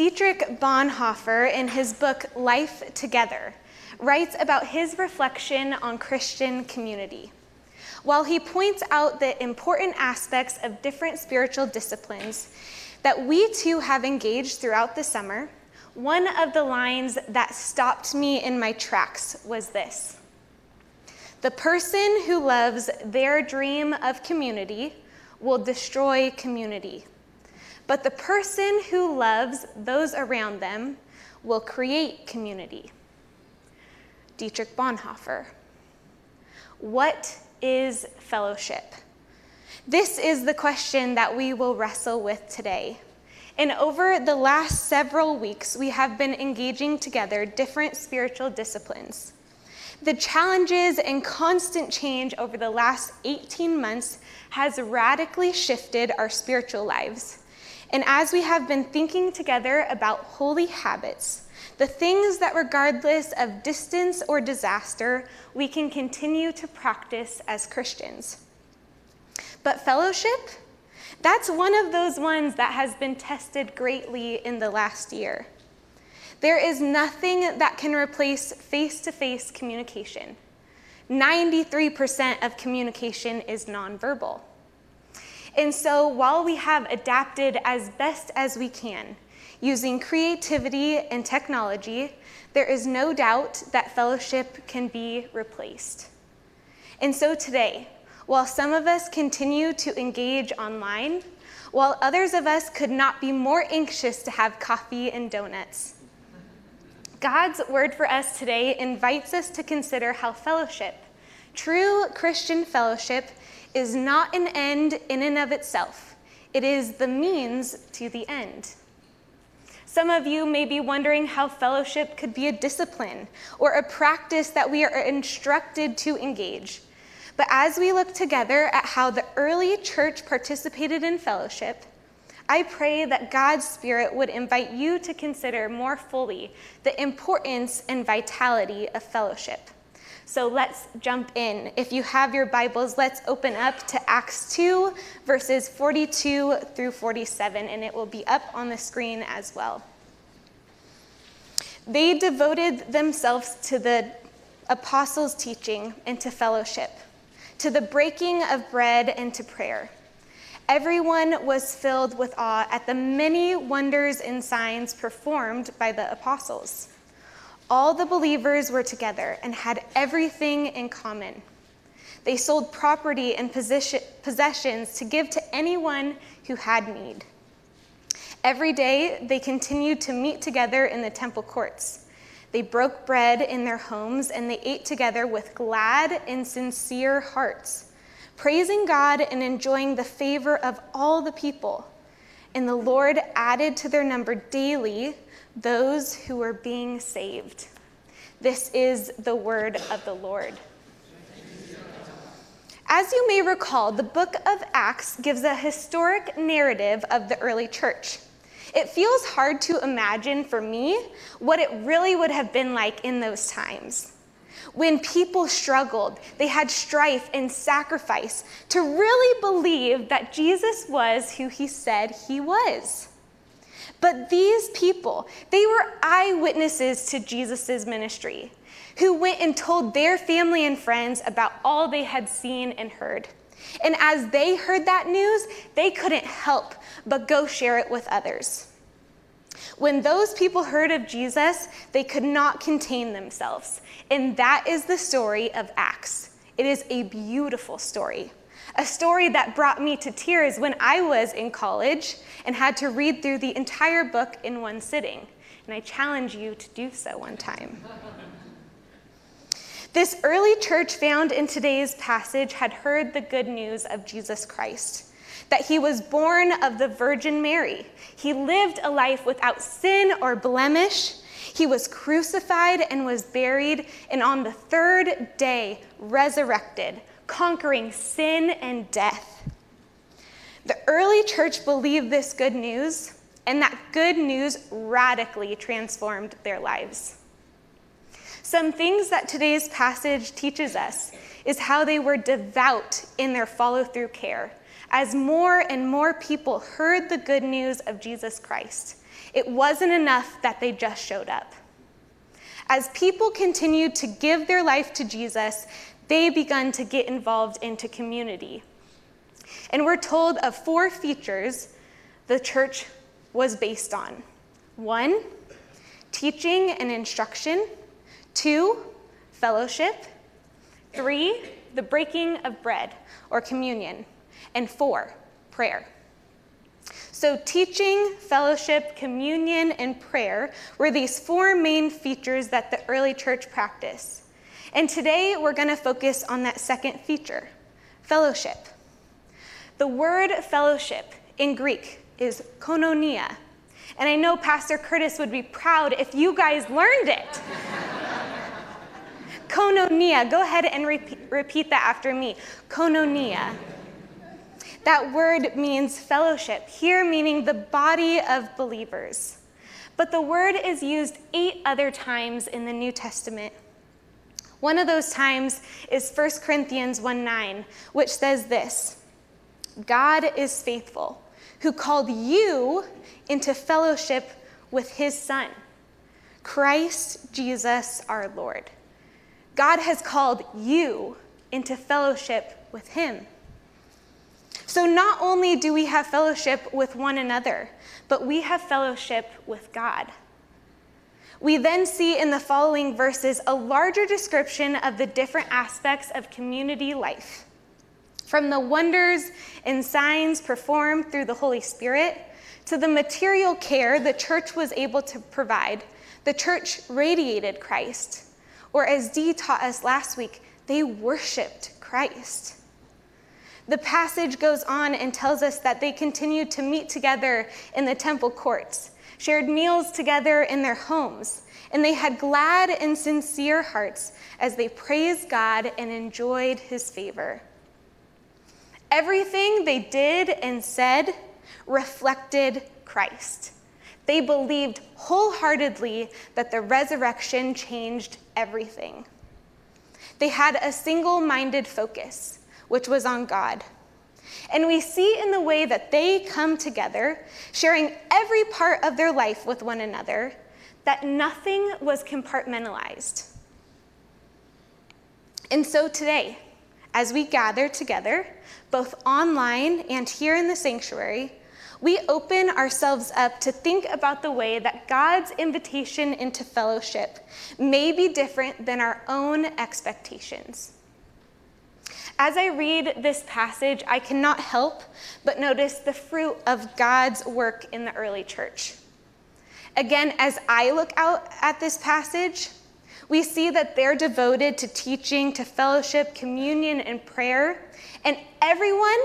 Dietrich Bonhoeffer, in his book Life Together, writes about his reflection on Christian community. While he points out the important aspects of different spiritual disciplines that we too have engaged throughout the summer, one of the lines that stopped me in my tracks was this The person who loves their dream of community will destroy community. But the person who loves those around them will create community. Dietrich Bonhoeffer. What is fellowship? This is the question that we will wrestle with today. And over the last several weeks, we have been engaging together different spiritual disciplines. The challenges and constant change over the last 18 months has radically shifted our spiritual lives. And as we have been thinking together about holy habits, the things that, regardless of distance or disaster, we can continue to practice as Christians. But fellowship, that's one of those ones that has been tested greatly in the last year. There is nothing that can replace face to face communication. 93% of communication is nonverbal. And so, while we have adapted as best as we can, Using creativity and technology, there is no doubt that fellowship can be replaced. And so today, while some of us continue to engage online, while others of us could not be more anxious to have coffee and donuts, God's word for us today invites us to consider how fellowship, true Christian fellowship, is not an end in and of itself. It is the means to the end. Some of you may be wondering how fellowship could be a discipline or a practice that we are instructed to engage. But as we look together at how the early church participated in fellowship, I pray that God's Spirit would invite you to consider more fully the importance and vitality of fellowship. So let's jump in. If you have your Bibles, let's open up to Acts 2, verses 42 through 47, and it will be up on the screen as well. They devoted themselves to the apostles' teaching and to fellowship, to the breaking of bread and to prayer. Everyone was filled with awe at the many wonders and signs performed by the apostles. All the believers were together and had everything in common. They sold property and possessions to give to anyone who had need. Every day, they continued to meet together in the temple courts. They broke bread in their homes and they ate together with glad and sincere hearts, praising God and enjoying the favor of all the people. And the Lord added to their number daily those who were being saved. This is the word of the Lord. As you may recall, the book of Acts gives a historic narrative of the early church. It feels hard to imagine for me what it really would have been like in those times. When people struggled, they had strife and sacrifice to really believe that Jesus was who he said he was. But these people, they were eyewitnesses to Jesus' ministry, who went and told their family and friends about all they had seen and heard. And as they heard that news, they couldn't help but go share it with others. When those people heard of Jesus, they could not contain themselves. And that is the story of Acts. It is a beautiful story a story that brought me to tears when I was in college and had to read through the entire book in one sitting. And I challenge you to do so one time. This early church found in today's passage had heard the good news of Jesus Christ that he was born of the Virgin Mary. He lived a life without sin or blemish. He was crucified and was buried, and on the third day, resurrected conquering sin and death. The early church believed this good news, and that good news radically transformed their lives. Some things that today's passage teaches us is how they were devout in their follow through care as more and more people heard the good news of Jesus Christ It wasn't enough that they just showed up. As people continued to give their life to Jesus, they begun to get involved into community. And we're told of four features the church was based on one, teaching and instruction, two, fellowship, three, the breaking of bread or communion, and four, prayer. So, teaching, fellowship, communion, and prayer were these four main features that the early church practiced. And today we're going to focus on that second feature fellowship. The word fellowship in Greek is koinonia. And I know Pastor Curtis would be proud if you guys learned it. koinonia, go ahead and repeat, repeat that after me. Koinonia. That word means fellowship, here meaning the body of believers. But the word is used eight other times in the New Testament. One of those times is 1 Corinthians 1 9, which says this God is faithful, who called you into fellowship with his Son, Christ Jesus our Lord. God has called you into fellowship with him. So not only do we have fellowship with one another, but we have fellowship with God. We then see in the following verses a larger description of the different aspects of community life. From the wonders and signs performed through the Holy Spirit to the material care the church was able to provide, the church radiated Christ. Or as Dee taught us last week, they worshiped Christ. The passage goes on and tells us that they continued to meet together in the temple courts, shared meals together in their homes, and they had glad and sincere hearts as they praised God and enjoyed his favor. Everything they did and said reflected Christ. They believed wholeheartedly that the resurrection changed everything. They had a single minded focus, which was on God. And we see in the way that they come together, sharing every part of their life with one another, that nothing was compartmentalized. And so today, as we gather together, both online and here in the sanctuary, we open ourselves up to think about the way that God's invitation into fellowship may be different than our own expectations. As I read this passage, I cannot help but notice the fruit of God's work in the early church. Again, as I look out at this passage, we see that they're devoted to teaching, to fellowship, communion, and prayer. And everyone,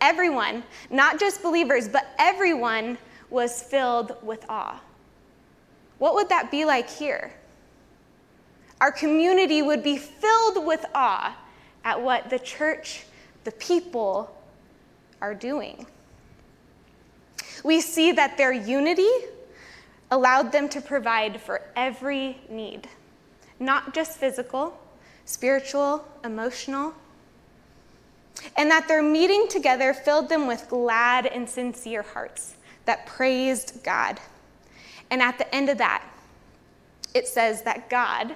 everyone, not just believers, but everyone was filled with awe. What would that be like here? Our community would be filled with awe at what the church, the people, are doing. We see that their unity allowed them to provide for every need, not just physical, spiritual, emotional, and that their meeting together filled them with glad and sincere hearts that praised God. And at the end of that, it says that God,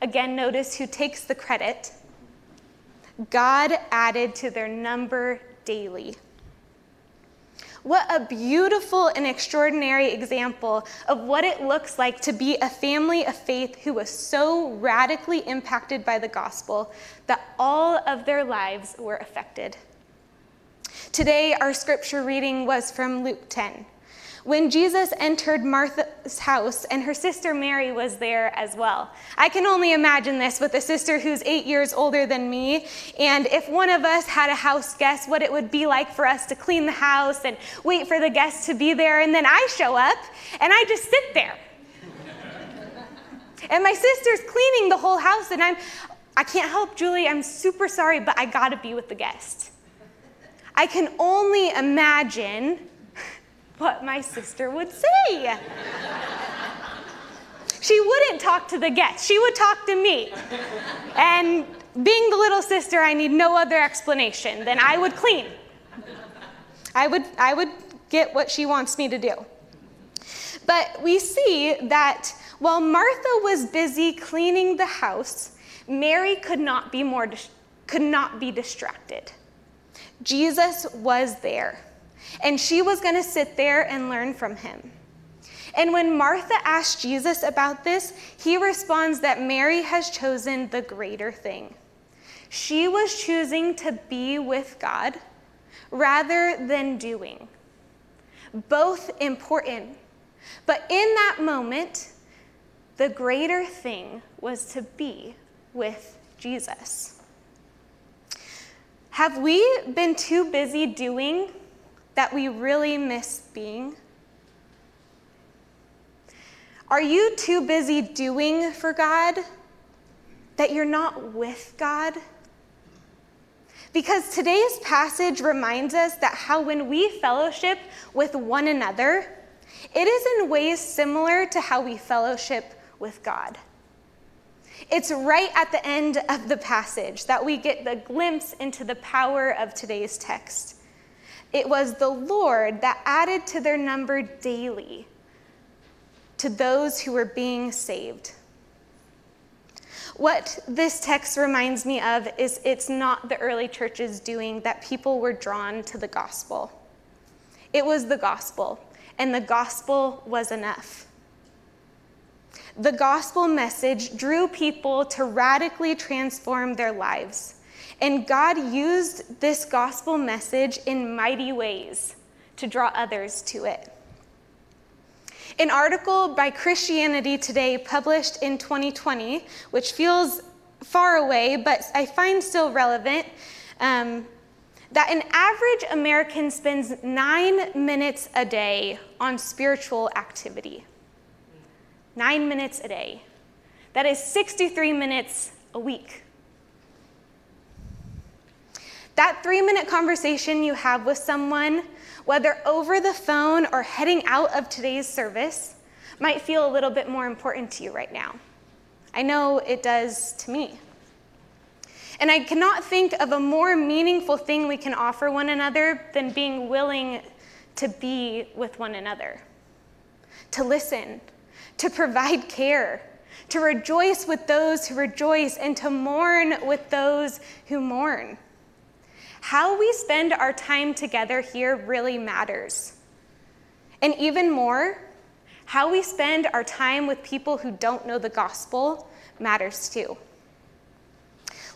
again, notice who takes the credit, God added to their number daily. What a beautiful and extraordinary example of what it looks like to be a family of faith who was so radically impacted by the gospel that all of their lives were affected. Today, our scripture reading was from Luke 10. When Jesus entered Martha's house, and her sister Mary was there as well. I can only imagine this with a sister who's eight years older than me. And if one of us had a house guest, what it would be like for us to clean the house and wait for the guests to be there. And then I show up and I just sit there. and my sister's cleaning the whole house, and I'm, I can't help, Julie, I'm super sorry, but I gotta be with the guest. I can only imagine what my sister would say. she wouldn't talk to the guests, she would talk to me. And being the little sister, I need no other explanation than I would clean. I would, I would get what she wants me to do. But we see that while Martha was busy cleaning the house, Mary could not be more could not be distracted. Jesus was there, and she was going to sit there and learn from him. And when Martha asked Jesus about this, he responds that Mary has chosen the greater thing. She was choosing to be with God rather than doing. Both important. But in that moment, the greater thing was to be with Jesus. Have we been too busy doing that we really miss being? Are you too busy doing for God that you're not with God? Because today's passage reminds us that how when we fellowship with one another, it is in ways similar to how we fellowship with God. It's right at the end of the passage that we get the glimpse into the power of today's text. It was the Lord that added to their number daily to those who were being saved. What this text reminds me of is it's not the early church's doing that people were drawn to the gospel. It was the gospel, and the gospel was enough. The gospel message drew people to radically transform their lives, and God used this gospel message in mighty ways to draw others to it. An article by Christianity Today published in 2020, which feels far away, but I find still relevant, um, that an average American spends nine minutes a day on spiritual activity. Nine minutes a day. That is 63 minutes a week. That three minute conversation you have with someone whether over the phone or heading out of today's service, might feel a little bit more important to you right now. I know it does to me. And I cannot think of a more meaningful thing we can offer one another than being willing to be with one another, to listen, to provide care, to rejoice with those who rejoice, and to mourn with those who mourn. How we spend our time together here really matters. And even more, how we spend our time with people who don't know the gospel matters too.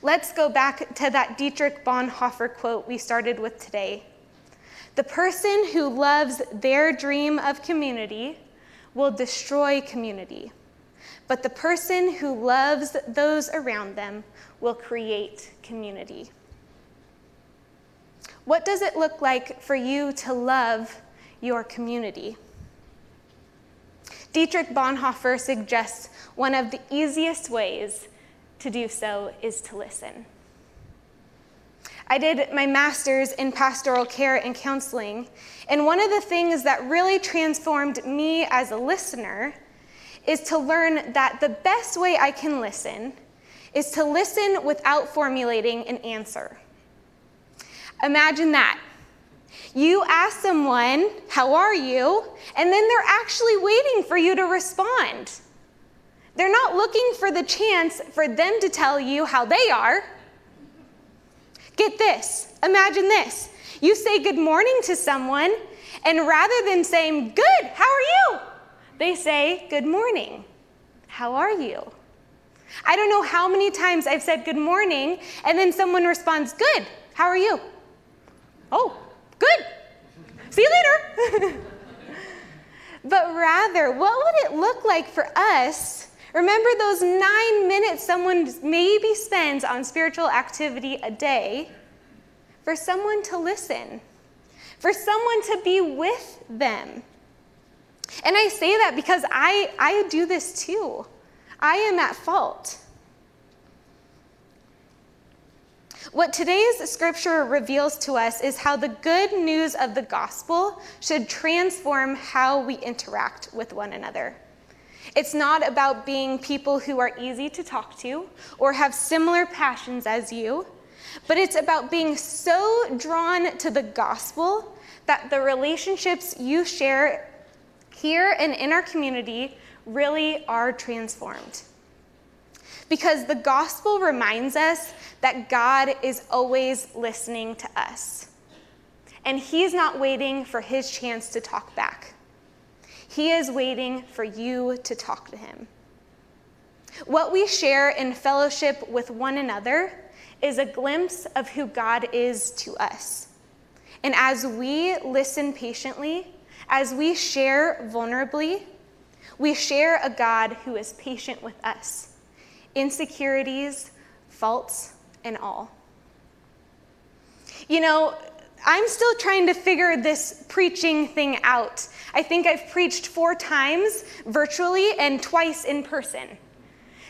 Let's go back to that Dietrich Bonhoeffer quote we started with today. The person who loves their dream of community will destroy community, but the person who loves those around them will create community. What does it look like for you to love your community? Dietrich Bonhoeffer suggests one of the easiest ways to do so is to listen. I did my master's in pastoral care and counseling, and one of the things that really transformed me as a listener is to learn that the best way I can listen is to listen without formulating an answer. Imagine that. You ask someone, How are you? And then they're actually waiting for you to respond. They're not looking for the chance for them to tell you how they are. Get this. Imagine this. You say good morning to someone, and rather than saying, Good, how are you? They say, Good morning. How are you? I don't know how many times I've said good morning, and then someone responds, Good, how are you? Oh, good. See you later. but rather, what would it look like for us? Remember those nine minutes someone maybe spends on spiritual activity a day for someone to listen, for someone to be with them. And I say that because I, I do this too. I am at fault. What today's scripture reveals to us is how the good news of the gospel should transform how we interact with one another. It's not about being people who are easy to talk to or have similar passions as you, but it's about being so drawn to the gospel that the relationships you share here and in our community really are transformed. Because the gospel reminds us that God is always listening to us. And He's not waiting for His chance to talk back. He is waiting for you to talk to Him. What we share in fellowship with one another is a glimpse of who God is to us. And as we listen patiently, as we share vulnerably, we share a God who is patient with us, insecurities, faults, and all. You know, I'm still trying to figure this preaching thing out. I think I've preached four times virtually and twice in person.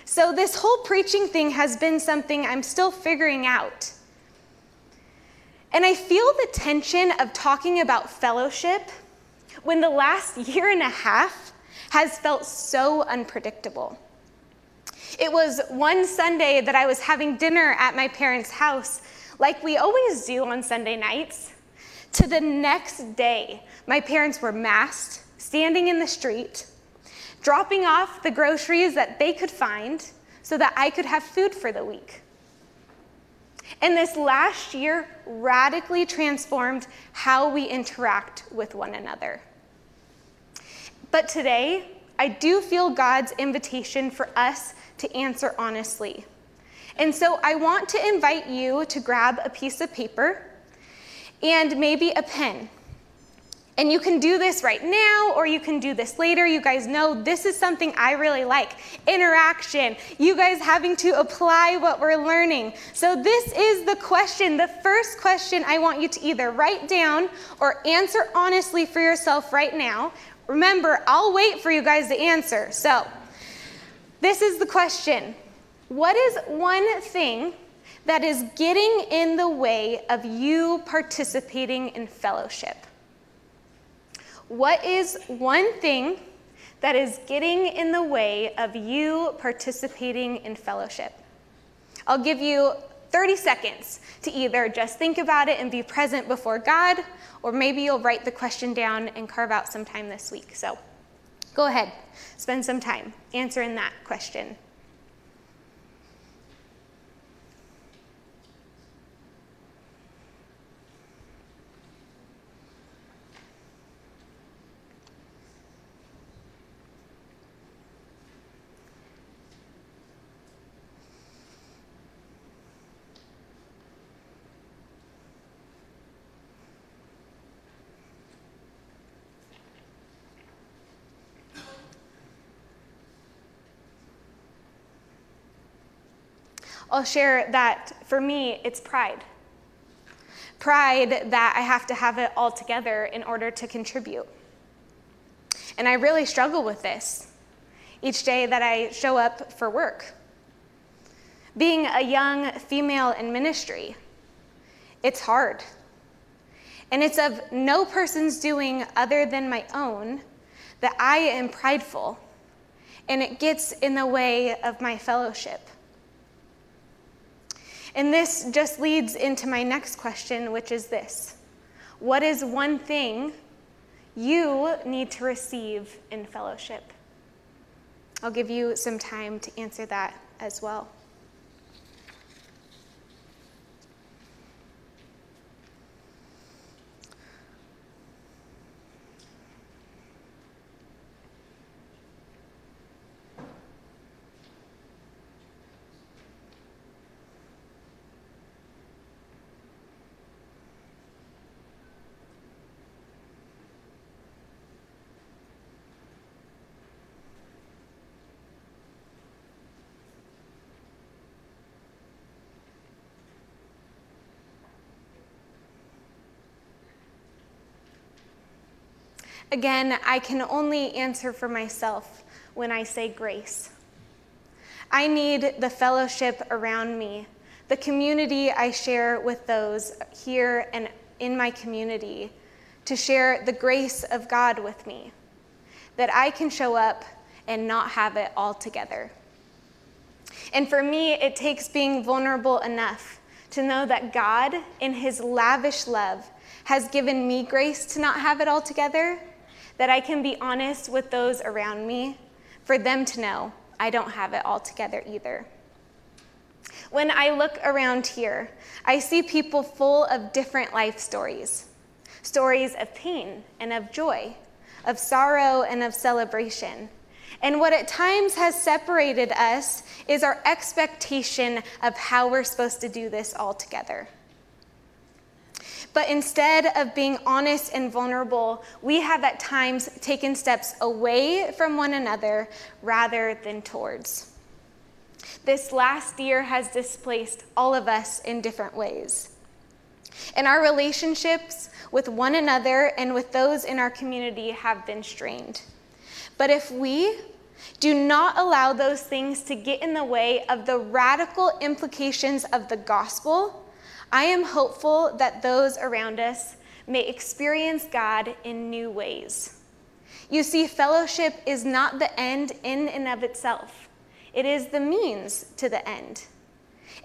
So, this whole preaching thing has been something I'm still figuring out. And I feel the tension of talking about fellowship when the last year and a half has felt so unpredictable. It was one Sunday that I was having dinner at my parents' house, like we always do on Sunday nights. To the next day, my parents were masked, standing in the street, dropping off the groceries that they could find so that I could have food for the week. And this last year radically transformed how we interact with one another. But today, I do feel God's invitation for us to answer honestly. And so I want to invite you to grab a piece of paper and maybe a pen. And you can do this right now or you can do this later. You guys know this is something I really like interaction, you guys having to apply what we're learning. So, this is the question. The first question I want you to either write down or answer honestly for yourself right now. Remember, I'll wait for you guys to answer. So, this is the question What is one thing that is getting in the way of you participating in fellowship? What is one thing that is getting in the way of you participating in fellowship? I'll give you 30 seconds to either just think about it and be present before God, or maybe you'll write the question down and carve out some time this week. So go ahead, spend some time answering that question. I'll share that for me, it's pride. Pride that I have to have it all together in order to contribute. And I really struggle with this each day that I show up for work. Being a young female in ministry, it's hard. And it's of no person's doing other than my own that I am prideful, and it gets in the way of my fellowship. And this just leads into my next question, which is this What is one thing you need to receive in fellowship? I'll give you some time to answer that as well. Again, I can only answer for myself when I say grace. I need the fellowship around me, the community I share with those here and in my community, to share the grace of God with me, that I can show up and not have it all together. And for me, it takes being vulnerable enough to know that God, in His lavish love, has given me grace to not have it all together that I can be honest with those around me, for them to know I don't have it all together either. When I look around here, I see people full of different life stories stories of pain and of joy, of sorrow and of celebration. And what at times has separated us is our expectation of how we're supposed to do this all together. But instead of being honest and vulnerable, we have at times taken steps away from one another rather than towards. This last year has displaced all of us in different ways. And our relationships with one another and with those in our community have been strained. But if we do not allow those things to get in the way of the radical implications of the gospel, I am hopeful that those around us may experience God in new ways. You see, fellowship is not the end in and of itself, it is the means to the end.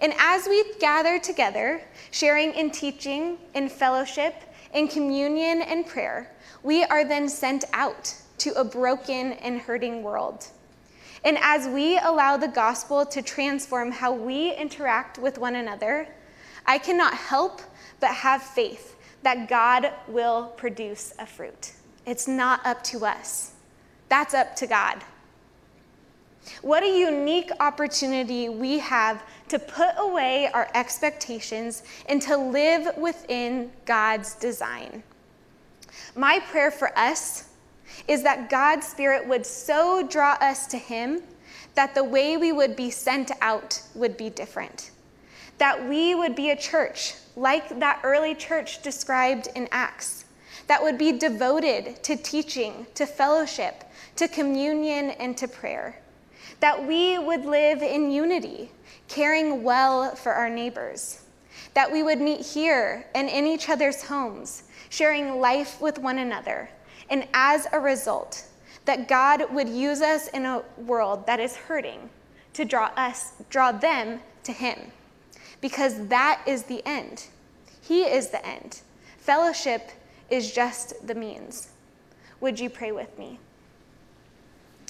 And as we gather together, sharing in teaching, in fellowship, in communion and prayer, we are then sent out to a broken and hurting world. And as we allow the gospel to transform how we interact with one another, I cannot help but have faith that God will produce a fruit. It's not up to us, that's up to God. What a unique opportunity we have to put away our expectations and to live within God's design. My prayer for us is that God's Spirit would so draw us to Him that the way we would be sent out would be different. That we would be a church like that early church described in Acts, that would be devoted to teaching, to fellowship, to communion, and to prayer. That we would live in unity, caring well for our neighbors, that we would meet here and in each other's homes, sharing life with one another, and as a result, that God would use us in a world that is hurting to draw us, draw them to Him, because that is the end. He is the end. Fellowship is just the means. Would you pray with me?